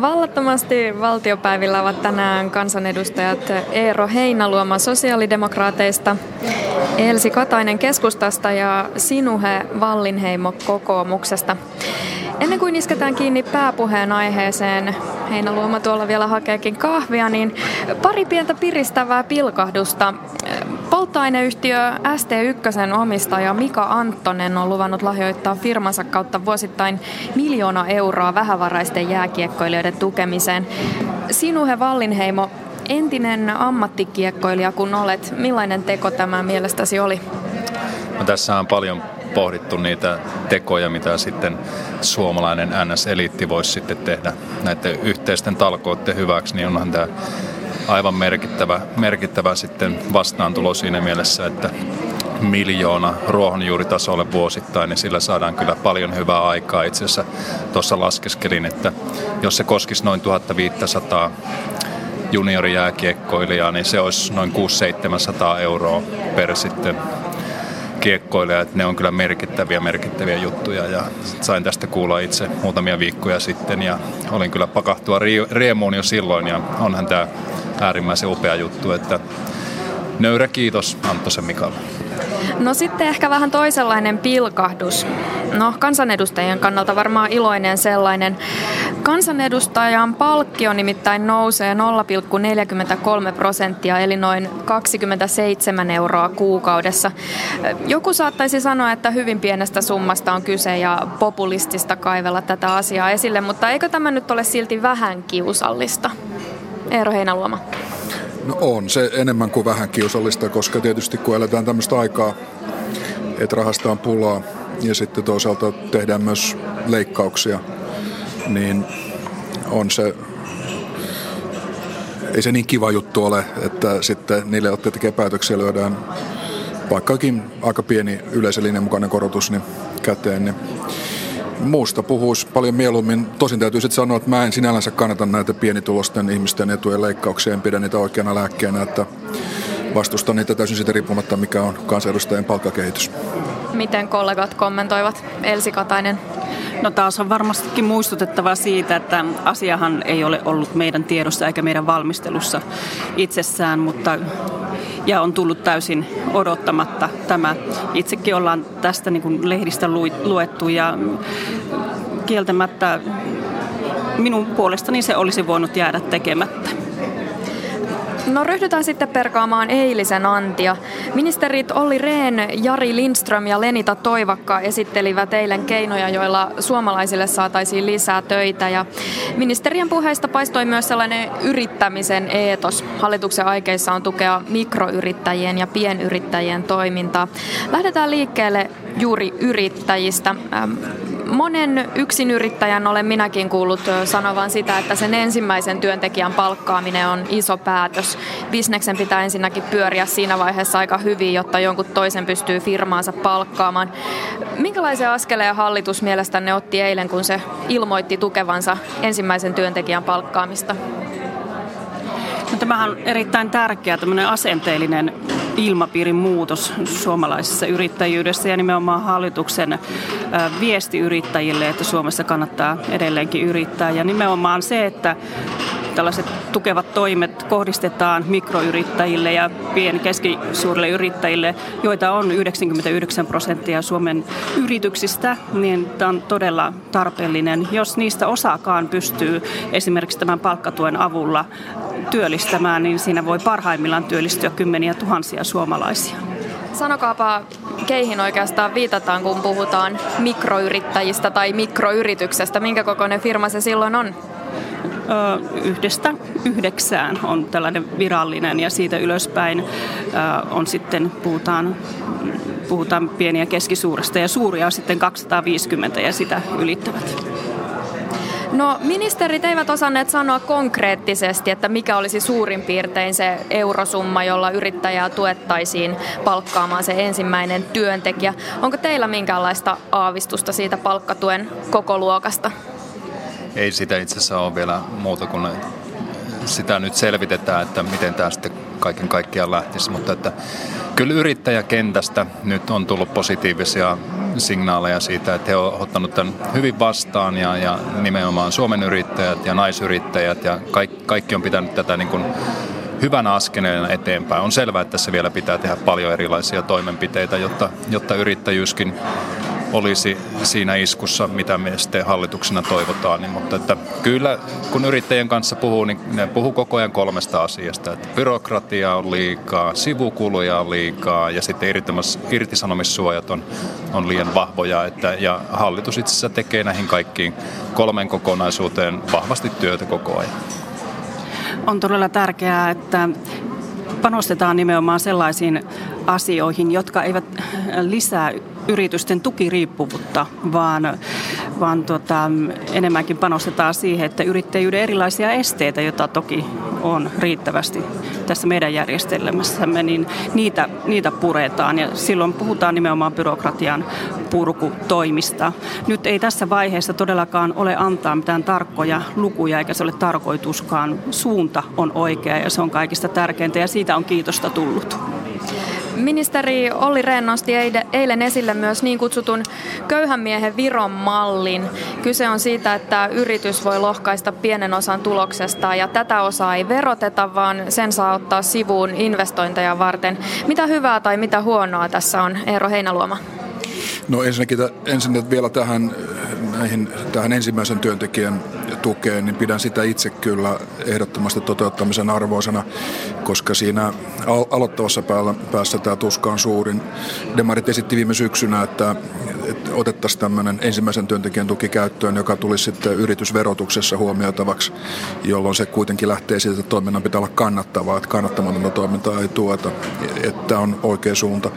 Vallattomasti valtiopäivillä ovat tänään kansanedustajat Eero Heinaluoma sosiaalidemokraateista, Elsi Katainen keskustasta ja Sinuhe Vallinheimo kokoomuksesta. Ennen kuin isketään kiinni pääpuheen aiheeseen, Heinaluoma tuolla vielä hakeekin kahvia, niin pari pientä piristävää pilkahdusta. Polttoaineyhtiö ST1 omistaja Mika Anttonen on luvannut lahjoittaa firmansa kautta vuosittain miljoona euroa vähävaraisten jääkiekkoilijoiden tukemiseen. Sinuhe Vallinheimo, entinen ammattikiekkoilija kun olet, millainen teko tämä mielestäsi oli? No, tässä on paljon pohdittu niitä tekoja, mitä sitten suomalainen NS-eliitti voisi sitten tehdä näiden yhteisten talkoiden hyväksi, niin onhan tämä aivan merkittävä, merkittävä sitten vastaantulo siinä mielessä, että miljoona ruohonjuuritasolle vuosittain, niin sillä saadaan kyllä paljon hyvää aikaa. Itse asiassa tuossa laskeskelin, että jos se koskisi noin 1500 juniorijääkiekkoilijaa, niin se olisi noin 600-700 euroa per sitten kiekkoilija, että ne on kyllä merkittäviä, merkittäviä juttuja ja sain tästä kuulla itse muutamia viikkoja sitten ja olin kyllä pakahtua riemuun jo silloin ja onhan tämä äärimmäisen upea juttu, että nöyrä kiitos Anttosen Mikalle. No sitten ehkä vähän toisenlainen pilkahdus. No kansanedustajien kannalta varmaan iloinen sellainen. Kansanedustajan palkkio nimittäin nousee 0,43 prosenttia eli noin 27 euroa kuukaudessa. Joku saattaisi sanoa, että hyvin pienestä summasta on kyse ja populistista kaivella tätä asiaa esille, mutta eikö tämä nyt ole silti vähän kiusallista? Eero Heinaluoma. No on se enemmän kuin vähän kiusallista, koska tietysti kun eletään tämmöistä aikaa, että rahasta on pulaa ja sitten toisaalta tehdään myös leikkauksia, niin on se ei se niin kiva juttu ole, että sitten niille, jotka tekee päätöksiä, lyödään vaikkakin aika pieni yleisölinjan mukainen korotus niin käteen, niin muusta puhuisi paljon mieluummin. Tosin täytyy sitten sanoa, että mä en sinällänsä kannata näitä pienitulosten ihmisten etujen leikkauksia, en pidä niitä oikeana lääkkeenä, että vastustan niitä täysin siitä riippumatta, mikä on kansanedustajien palkkakehitys. Miten kollegat kommentoivat? Elsi Katainen. No taas on varmastikin muistutettava siitä, että asiahan ei ole ollut meidän tiedossa eikä meidän valmistelussa itsessään, mutta ja on tullut täysin odottamatta tämä. Itsekin ollaan tästä niin kuin lehdistä luettu ja kieltämättä minun puolestani se olisi voinut jäädä tekemättä. No ryhdytään sitten perkaamaan eilisen antia. Ministerit Olli Rehn, Jari Lindström ja Lenita Toivakka esittelivät eilen keinoja, joilla suomalaisille saataisiin lisää töitä. Ja ministerien puheista paistoi myös sellainen yrittämisen eetos. Hallituksen aikeissa on tukea mikroyrittäjien ja pienyrittäjien toimintaa. Lähdetään liikkeelle juuri yrittäjistä monen yksinyrittäjän olen minäkin kuullut sanovan sitä, että sen ensimmäisen työntekijän palkkaaminen on iso päätös. Bisneksen pitää ensinnäkin pyöriä siinä vaiheessa aika hyvin, jotta jonkun toisen pystyy firmaansa palkkaamaan. Minkälaisia askeleen hallitus mielestänne otti eilen, kun se ilmoitti tukevansa ensimmäisen työntekijän palkkaamista? No, tämähän on erittäin tärkeä tämmöinen asenteellinen ilmapiirin muutos suomalaisessa yrittäjyydessä ja nimenomaan hallituksen viesti yrittäjille, että Suomessa kannattaa edelleenkin yrittää. Ja nimenomaan se, että tällaiset tukevat toimet kohdistetaan mikroyrittäjille ja pien keskisuurille yrittäjille, joita on 99 prosenttia Suomen yrityksistä, niin tämä on todella tarpeellinen. Jos niistä osaakaan pystyy esimerkiksi tämän palkkatuen avulla työllistämään, niin siinä voi parhaimmillaan työllistyä kymmeniä tuhansia suomalaisia. Sanokaapa, keihin oikeastaan viitataan, kun puhutaan mikroyrittäjistä tai mikroyrityksestä. Minkä kokoinen firma se silloin on? Yhdestä yhdeksään on tällainen virallinen ja siitä ylöspäin on sitten, puhutaan, puhutaan pieniä keskisuuresta ja suuria on sitten 250 ja sitä ylittävät. No ministerit eivät osanneet sanoa konkreettisesti, että mikä olisi suurin piirtein se eurosumma, jolla yrittäjää tuettaisiin palkkaamaan se ensimmäinen työntekijä. Onko teillä minkäänlaista aavistusta siitä palkkatuen koko luokasta? Ei sitä itse asiassa ole vielä muuta kuin sitä nyt selvitetään, että miten tämä sitten kaiken kaikkiaan lähtisi, mutta että Kyllä yrittäjäkentästä nyt on tullut positiivisia signaaleja siitä, että he ovat ottaneet tämän hyvin vastaan ja, ja nimenomaan Suomen yrittäjät ja naisyrittäjät ja kaikki, kaikki on pitänyt tätä niin kuin hyvänä askeleena eteenpäin. On selvää, että tässä vielä pitää tehdä paljon erilaisia toimenpiteitä, jotta, jotta yrittäjyyskin olisi siinä iskussa, mitä me sitten hallituksena toivotaan. Niin, mutta että kyllä kun yrittäjien kanssa puhuu, niin ne puhuu koko ajan kolmesta asiasta. Että byrokratia on liikaa, sivukuluja on liikaa ja sitten irtisanomissuojat on, on liian vahvoja. Että, ja hallitus itse asiassa tekee näihin kaikkiin kolmen kokonaisuuteen vahvasti työtä koko ajan. On todella tärkeää, että panostetaan nimenomaan sellaisiin asioihin, jotka eivät lisää yritysten tukiriippuvuutta, vaan, vaan tota, enemmänkin panostetaan siihen, että yrittäjyyden erilaisia esteitä, joita toki on riittävästi tässä meidän järjestelmässämme, niin niitä, niitä puretaan ja silloin puhutaan nimenomaan byrokratian purkutoimista. Nyt ei tässä vaiheessa todellakaan ole antaa mitään tarkkoja lukuja eikä se ole tarkoituskaan. Suunta on oikea ja se on kaikista tärkeintä ja siitä on kiitosta tullut. Ministeri Olli Rehn nosti eilen esille myös niin kutsutun köyhän miehen Viron mallin. Kyse on siitä, että yritys voi lohkaista pienen osan tuloksesta ja tätä osaa ei veroteta, vaan sen saa ottaa sivuun investointeja varten. Mitä hyvää tai mitä huonoa tässä on, Eero Heinaluoma? No ensinnäkin ensin vielä tähän, näihin, tähän ensimmäisen työntekijän tukeen, niin pidän sitä itse kyllä ehdottomasti toteuttamisen arvoisena, koska siinä aloittavassa päässä tämä tuska on suurin. Demarit esitti viime syksynä, että, että otettaisiin tämmöinen ensimmäisen työntekijän tuki käyttöön, joka tulisi sitten yritysverotuksessa huomioitavaksi, jolloin se kuitenkin lähtee siitä, että toiminnan pitää olla kannattavaa, että kannattamatonta toimintaa ei tueta, että on oikea suunta.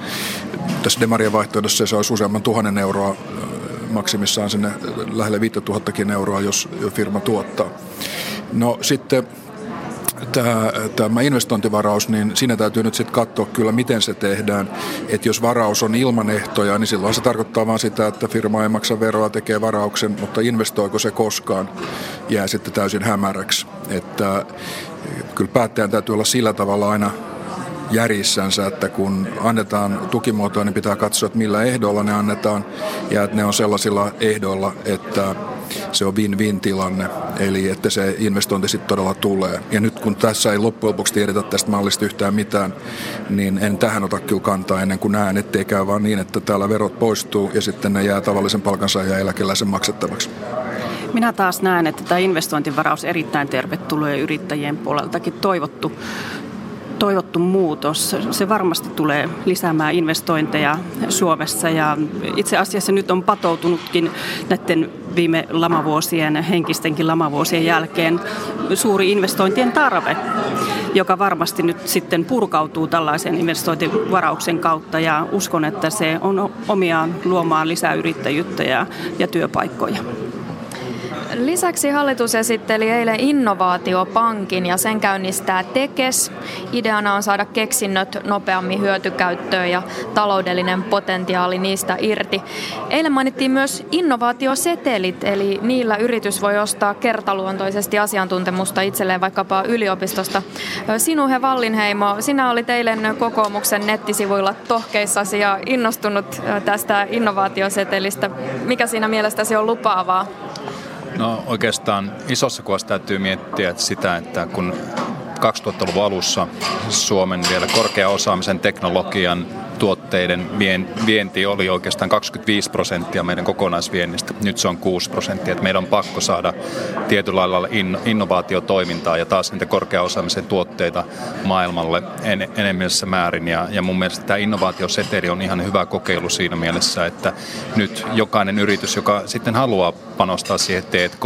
Tässä Demarien vaihtoehdossa se olisi useamman tuhannen euroa maksimissaan sinne lähelle 5000 euroa, jos firma tuottaa. No sitten tämä, tämä investointivaraus, niin siinä täytyy nyt sitten katsoa kyllä, miten se tehdään. Että jos varaus on ilman ehtoja, niin silloin se tarkoittaa vain sitä, että firma ei maksa veroa, tekee varauksen, mutta investoiko se koskaan, jää sitten täysin hämäräksi. Että kyllä päättäjän täytyy olla sillä tavalla aina järjissänsä, että kun annetaan tukimuotoa, niin pitää katsoa, että millä ehdoilla ne annetaan ja että ne on sellaisilla ehdoilla, että se on win-win tilanne, eli että se investointi sitten todella tulee. Ja nyt kun tässä ei loppujen lopuksi tiedetä tästä mallista yhtään mitään, niin en tähän ota kyllä kantaa ennen kuin näen, ettei käy vaan niin, että täällä verot poistuu ja sitten ne jää tavallisen palkansaajan ja eläkeläisen maksettavaksi. Minä taas näen, että tämä investointivaraus erittäin tervetullut ja yrittäjien puoleltakin toivottu toivottu muutos. Se varmasti tulee lisäämään investointeja Suomessa ja itse asiassa nyt on patoutunutkin näiden viime lamavuosien, henkistenkin lamavuosien jälkeen suuri investointien tarve, joka varmasti nyt sitten purkautuu tällaisen investointivarauksen kautta ja uskon, että se on omiaan luomaan lisää yrittäjyyttä ja, ja työpaikkoja. Lisäksi hallitus esitteli eilen innovaatiopankin ja sen käynnistää Tekes. Ideana on saada keksinnöt nopeammin hyötykäyttöön ja taloudellinen potentiaali niistä irti. Eilen mainittiin myös innovaatiosetelit, eli niillä yritys voi ostaa kertaluontoisesti asiantuntemusta itselleen vaikkapa yliopistosta. Sinuhe Vallinheimo, sinä olit eilen kokoomuksen nettisivuilla tohkeissasi ja innostunut tästä innovaatiosetelistä. Mikä siinä mielestäsi on lupaavaa? No oikeastaan isossa kuvassa täytyy miettiä että sitä, että kun 2000-luvun alussa Suomen vielä korkea osaamisen teknologian tuotteiden vienti oli oikeastaan 25 prosenttia meidän kokonaisviennistä. Nyt se on 6 prosenttia. Meidän on pakko saada tietyllä lailla innovaatiotoimintaa ja taas niitä korkeaosaamisen tuotteita maailmalle en, enemmässä määrin. Ja, ja mun mielestä tämä innovaatioseteli on ihan hyvä kokeilu siinä mielessä, että nyt jokainen yritys, joka sitten haluaa panostaa siihen T&K,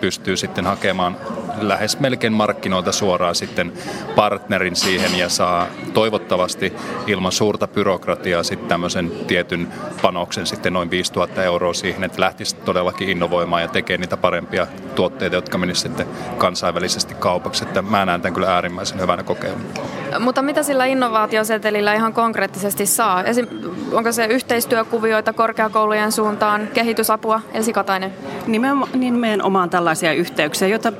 pystyy sitten hakemaan lähes melkein markkinoilta suoraan sitten partnerin siihen ja saa toivottavasti ilman suurta byrokratiaa sitten tämmöisen tietyn panoksen sitten noin 5000 euroa siihen, että lähtisi todellakin innovoimaan ja tekee niitä parempia tuotteita, jotka menisivät sitten kansainvälisesti kaupaksi. Että mä näen tämän kyllä äärimmäisen hyvänä kokeiluna. Mutta mitä sillä innovaatiosetelillä ihan konkreettisesti saa? Esim, onko se yhteistyökuvioita korkeakoulujen suuntaan, kehitysapua? Elsi Katainen. Nimenomaan tällaisia yhteyksiä, joita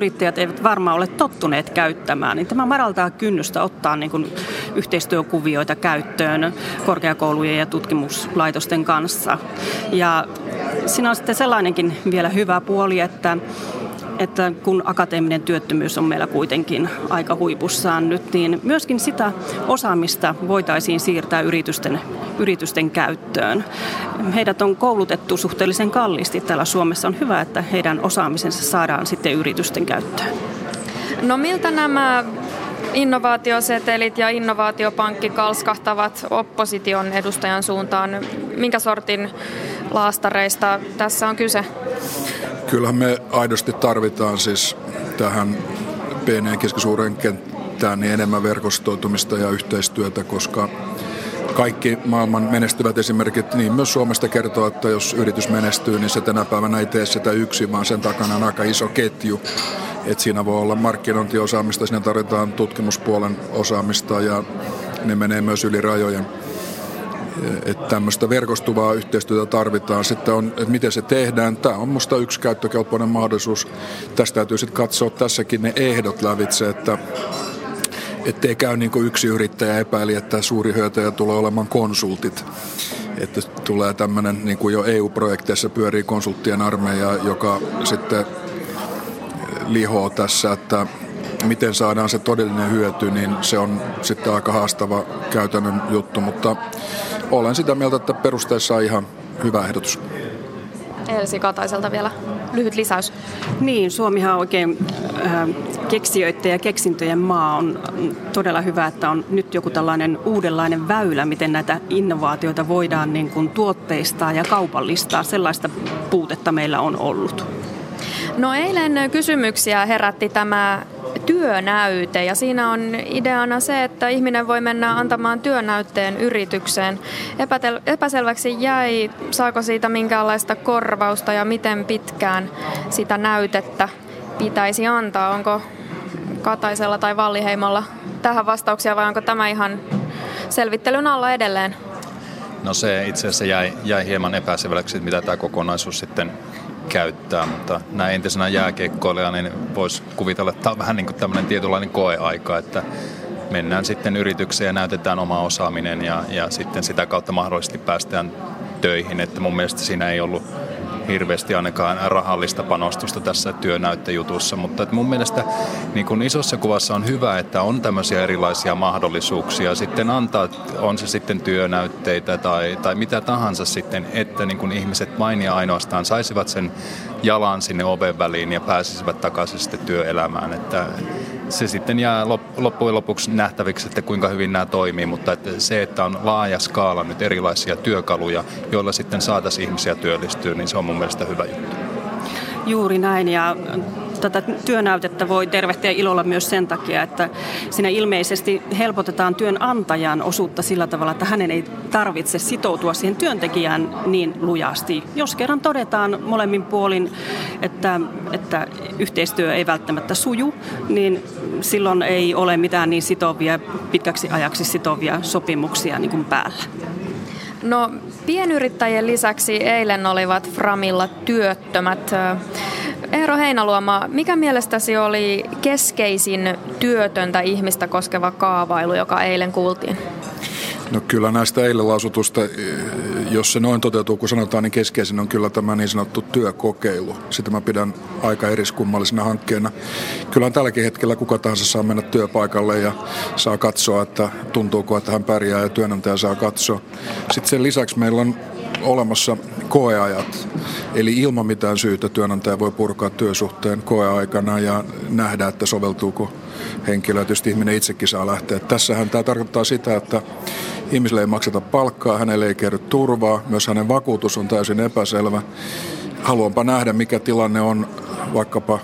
PK-yrittäjät eivät varmaan ole tottuneet käyttämään. Niin tämä madaltaa kynnystä ottaa niin kuin yhteistyökuvioita käyttöön korkeakoulujen ja tutkimuslaitosten kanssa. Ja siinä on sitten sellainenkin vielä hyvä puoli, että että kun akateeminen työttömyys on meillä kuitenkin aika huipussaan nyt, niin myöskin sitä osaamista voitaisiin siirtää yritysten, yritysten käyttöön. Heidät on koulutettu suhteellisen kalliisti täällä Suomessa. On hyvä, että heidän osaamisensa saadaan sitten yritysten käyttöön. No miltä nämä innovaatiosetelit ja innovaatiopankki kalskahtavat opposition edustajan suuntaan? Minkä sortin laastareista tässä on kyse? Kyllähän me aidosti tarvitaan siis tähän pieneen keskisuuren kenttään niin enemmän verkostoitumista ja yhteistyötä, koska kaikki maailman menestyvät esimerkit, niin myös Suomesta kertoo, että jos yritys menestyy, niin se tänä päivänä ei tee sitä yksin, vaan sen takana on aika iso ketju. Et siinä voi olla markkinointiosaamista, siinä tarvitaan tutkimuspuolen osaamista ja ne menee myös yli rajojen että tämmöistä verkostuvaa yhteistyötä tarvitaan. Sitten on, että miten se tehdään. Tämä on minusta yksi käyttökelpoinen mahdollisuus. Tästä täytyy sitten katsoa tässäkin ne ehdot lävitse, että ettei käy niin kuin yksi yrittäjä epäili, että suuri hyötyjä tulee olemaan konsultit. Että tulee tämmöinen, niin kuin jo EU-projekteissa pyörii konsulttien armeija, joka sitten lihoo tässä, että miten saadaan se todellinen hyöty, niin se on sitten aika haastava käytännön juttu, mutta olen sitä mieltä, että perusteessa on ihan hyvä ehdotus. Elsi Kataiselta vielä lyhyt lisäys. Niin, Suomihan on oikein äh, keksijöiden ja keksintöjen maa. On todella hyvä, että on nyt joku tällainen uudenlainen väylä, miten näitä innovaatioita voidaan niin kuin tuotteistaa ja kaupallistaa. Sellaista puutetta meillä on ollut. No eilen kysymyksiä herätti tämä työnäyte ja siinä on ideana se, että ihminen voi mennä antamaan työnäytteen yritykseen. Epätel- epäselväksi jäi, saako siitä minkäänlaista korvausta ja miten pitkään sitä näytettä pitäisi antaa. Onko Kataisella tai Valliheimolla tähän vastauksia vai onko tämä ihan selvittelyn alla edelleen? No se itse asiassa jäi, jäi hieman epäselväksi, mitä tämä kokonaisuus sitten käyttää, mutta näin entisenä jääkeikkoilijana niin voisi kuvitella, että tämä on vähän niin kuin tämmöinen tietynlainen koeaika, että mennään sitten yritykseen ja näytetään oma osaaminen ja, ja sitten sitä kautta mahdollisesti päästään töihin, että mun mielestä siinä ei ollut hirveästi ainakaan rahallista panostusta tässä työnäyttöjutussa, mutta mun mielestä niin kun isossa kuvassa on hyvä, että on tämmöisiä erilaisia mahdollisuuksia sitten antaa, on se sitten työnäytteitä tai, tai mitä tahansa sitten, että niin kun ihmiset vain ja ainoastaan saisivat sen jalan sinne oven väliin ja pääsisivät takaisin sitten työelämään, että se sitten jää loppujen lopuksi nähtäviksi, että kuinka hyvin nämä toimii, mutta että se, että on laaja skaala nyt erilaisia työkaluja, joilla sitten saataisiin ihmisiä työllistyä, niin se on mun mielestä hyvä juttu. Juuri näin ja tätä työnäytettä voi tervehtiä ilolla myös sen takia, että siinä ilmeisesti helpotetaan työnantajan osuutta sillä tavalla, että hänen ei tarvitse sitoutua siihen työntekijään niin lujasti. Jos kerran todetaan molemmin puolin, että, että yhteistyö ei välttämättä suju, niin silloin ei ole mitään niin sitovia, pitkäksi ajaksi sitovia sopimuksia niin kuin päällä. No pienyrittäjien lisäksi eilen olivat Framilla työttömät. Eero Heinaluoma, mikä mielestäsi oli keskeisin työtöntä ihmistä koskeva kaavailu, joka eilen kuultiin? No kyllä näistä eilen lausutusta, jos se noin toteutuu, kun sanotaan, niin keskeisin on kyllä tämä niin sanottu työkokeilu. Sitä mä pidän aika eriskummallisena hankkeena. Kyllä tälläkin hetkellä kuka tahansa saa mennä työpaikalle ja saa katsoa, että tuntuuko, että hän pärjää ja työnantaja saa katsoa. Sitten sen lisäksi meillä on olemassa koeajat. Eli ilman mitään syytä työnantaja voi purkaa työsuhteen koeaikana ja nähdä, että soveltuuko henkilö. Tietysti ihminen itsekin saa lähteä. Tässähän tämä tarkoittaa sitä, että ihmiselle ei makseta palkkaa, hänelle ei kerry turvaa, myös hänen vakuutus on täysin epäselvä. Haluanpa nähdä, mikä tilanne on vaikkapa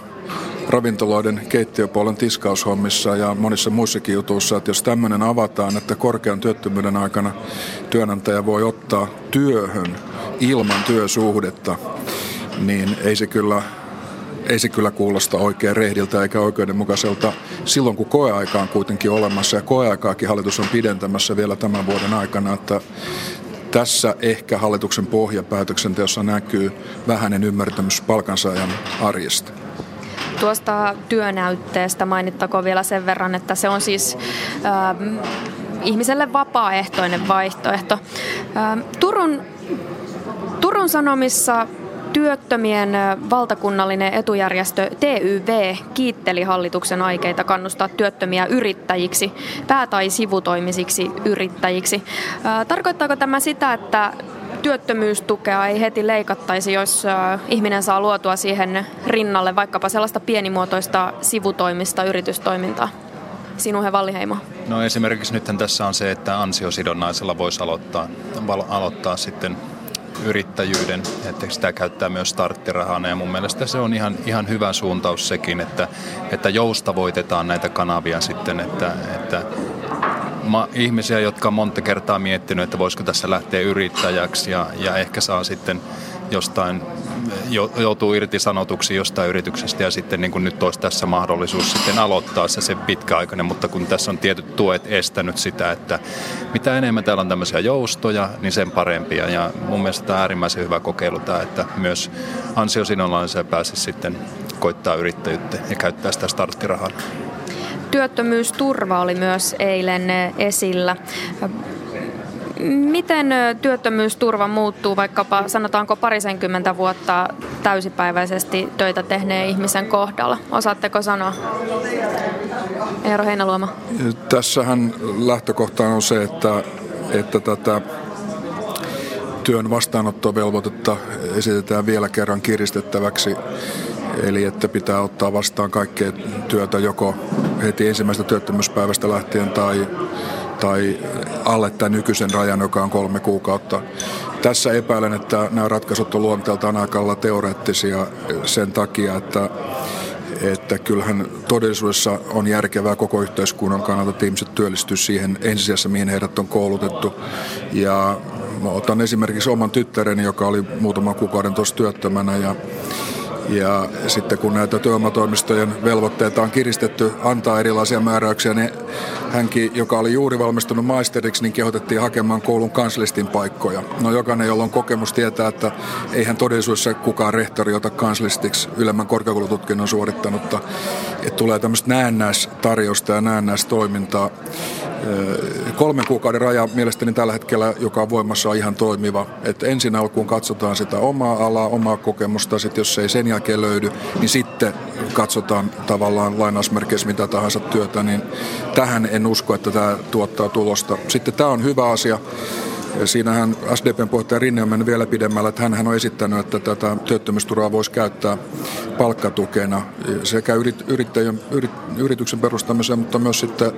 ravintoloiden keittiöpuolen tiskaushommissa ja monissa muissakin jutuissa, että jos tämmöinen avataan, että korkean työttömyyden aikana työnantaja voi ottaa työhön ilman työsuhdetta, niin ei se kyllä ei se kyllä kuulosta oikein rehdiltä eikä oikeudenmukaiselta silloin, kun koeaika on kuitenkin olemassa ja koeaikaakin hallitus on pidentämässä vielä tämän vuoden aikana, että tässä ehkä hallituksen pohjapäätöksenteossa näkyy vähäinen ymmärtämys palkansaajan arjesta. Tuosta työnäytteestä mainittakoon vielä sen verran, että se on siis äh, ihmiselle vapaaehtoinen vaihtoehto. Turun, Turun Sanomissa Työttömien valtakunnallinen etujärjestö TYV kiitteli hallituksen aikeita kannustaa työttömiä yrittäjiksi, pää- tai sivutoimisiksi yrittäjiksi. Tarkoittaako tämä sitä, että työttömyystukea ei heti leikattaisi, jos ihminen saa luotua siihen rinnalle vaikkapa sellaista pienimuotoista sivutoimista yritystoimintaa? Sinuhe Valliheimo. No esimerkiksi nyt tässä on se, että ansiosidonnaisella voisi aloittaa, aloittaa sitten yrittäjyyden, että sitä käyttää myös starttirahana. Ja mun mielestä se on ihan, ihan hyvä suuntaus sekin, että, että joustavoitetaan näitä kanavia sitten, että, että ma, ihmisiä, jotka on monta kertaa miettinyt, että voisiko tässä lähteä yrittäjäksi ja, ja ehkä saa sitten jostain, joutuu irtisanotuksi jostain yrityksestä ja sitten niin kuin nyt olisi tässä mahdollisuus sitten aloittaa se, se pitkäaikainen, mutta kun tässä on tietyt tuet estänyt sitä, että mitä enemmän täällä on tämmöisiä joustoja, niin sen parempia ja mun mielestä tämä on äärimmäisen hyvä kokeilu tämä, että myös ansiosidonnaiseen pääsisi sitten koittaa yrittäjyyttä ja käyttää sitä starttirahaa. Työttömyysturva oli myös eilen esillä. Miten työttömyysturva muuttuu vaikkapa sanotaanko parisenkymmentä vuotta täysipäiväisesti töitä tehneen ihmisen kohdalla? Osaatteko sanoa? Eero Heinaluoma. Tässähän lähtökohtaan on se, että, että tätä työn vastaanottovelvoitetta esitetään vielä kerran kiristettäväksi. Eli että pitää ottaa vastaan kaikkea työtä joko heti ensimmäisestä työttömyyspäivästä lähtien tai tai alle tämän nykyisen rajan, joka on kolme kuukautta. Tässä epäilen, että nämä ratkaisut on luonteeltaan aika teoreettisia sen takia, että että kyllähän todellisuudessa on järkevää koko yhteiskunnan kannalta, että ihmiset työllistyy siihen ensisijassa, mihin heidät on koulutettu. Ja otan esimerkiksi oman tyttäreni, joka oli muutaman kuukauden tuossa työttömänä ja ja sitten kun näitä työvoimatoimistojen velvoitteita on kiristetty antaa erilaisia määräyksiä, niin hänkin, joka oli juuri valmistunut maisteriksi, niin kehotettiin hakemaan koulun kanslistin paikkoja. No jokainen, jolla on kokemus, tietää, että eihän todellisuudessa kukaan rehtori ota kanslistiksi ylemmän korkeakoulututkinnon suorittanutta. Että tulee tämmöistä näennäistarjosta ja näennäistoimintaa. Kolmen kuukauden raja mielestäni tällä hetkellä, joka on voimassa, on ihan toimiva. Että ensin alkuun katsotaan sitä omaa alaa, omaa kokemusta, sitten jos se ei sen jälkeen löydy, niin sitten katsotaan tavallaan lainausmerkeissä mitä tahansa työtä, niin tähän en usko, että tämä tuottaa tulosta. Sitten tämä on hyvä asia. Siinähän SDPn puheenjohtaja Rinne on mennyt vielä pidemmällä, että hän on esittänyt, että tätä työttömyysturvaa voisi käyttää palkkatukena sekä yrittäjän, yrit, yrityksen perustamiseen, mutta myös sitten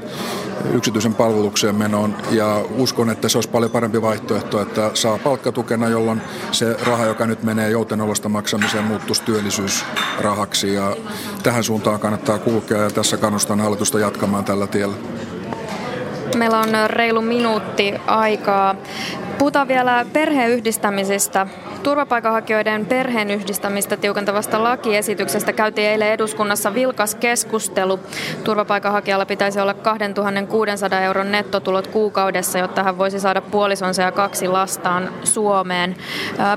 yksityisen palvelukseen menoon. Ja uskon, että se olisi paljon parempi vaihtoehto, että saa palkkatukena, jolloin se raha, joka nyt menee joutenolosta maksamiseen, muuttuisi työllisyysrahaksi. Ja tähän suuntaan kannattaa kulkea ja tässä kannustan hallitusta jatkamaan tällä tiellä. Meillä on reilu minuutti aikaa. Puhutaan vielä perheyhdistämisestä. Turvapaikanhakijoiden perheenyhdistämistä tiukentavasta lakiesityksestä käytiin eilen eduskunnassa vilkas keskustelu. Turvapaikanhakijalla pitäisi olla 2600 euron nettotulot kuukaudessa, jotta hän voisi saada puolisonsa ja kaksi lastaan Suomeen.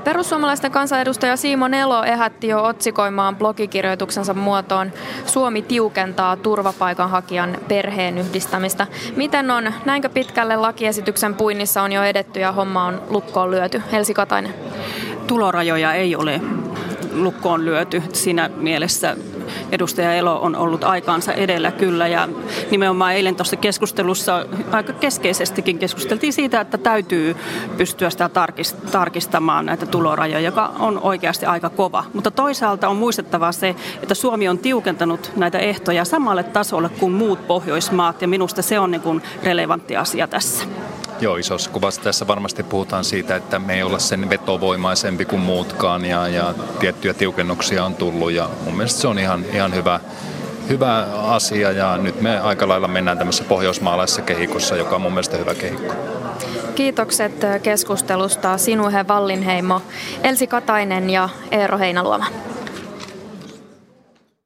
Perussuomalaisten kansanedustaja Siimo Nelo ehätti jo otsikoimaan blogikirjoituksensa muotoon Suomi tiukentaa turvapaikanhakijan perheenyhdistämistä. Miten on? Näinkö pitkälle lakiesityksen puinnissa on jo edetty ja homma on lukkoon lyöty? Helsi Katainen tulorajoja ei ole lukkoon lyöty. Siinä mielessä edustaja Elo on ollut aikaansa edellä kyllä ja nimenomaan eilen tuossa keskustelussa aika keskeisestikin keskusteltiin siitä, että täytyy pystyä sitä tarkistamaan näitä tulorajoja, joka on oikeasti aika kova. Mutta toisaalta on muistettava se, että Suomi on tiukentanut näitä ehtoja samalle tasolle kuin muut Pohjoismaat ja minusta se on niin kuin relevantti asia tässä. Joo, isossa kuvassa tässä varmasti puhutaan siitä, että me ei olla sen vetovoimaisempi kuin muutkaan ja, ja tiettyjä tiukennuksia on tullut ja mun mielestä se on ihan, ihan hyvä, hyvä asia ja nyt me aika lailla mennään tämmöisessä pohjoismaalaisessa kehikossa, joka on mun mielestä hyvä kehikko. Kiitokset keskustelusta Sinuhe Vallinheimo, Elsi Katainen ja Eero Heinaluoma.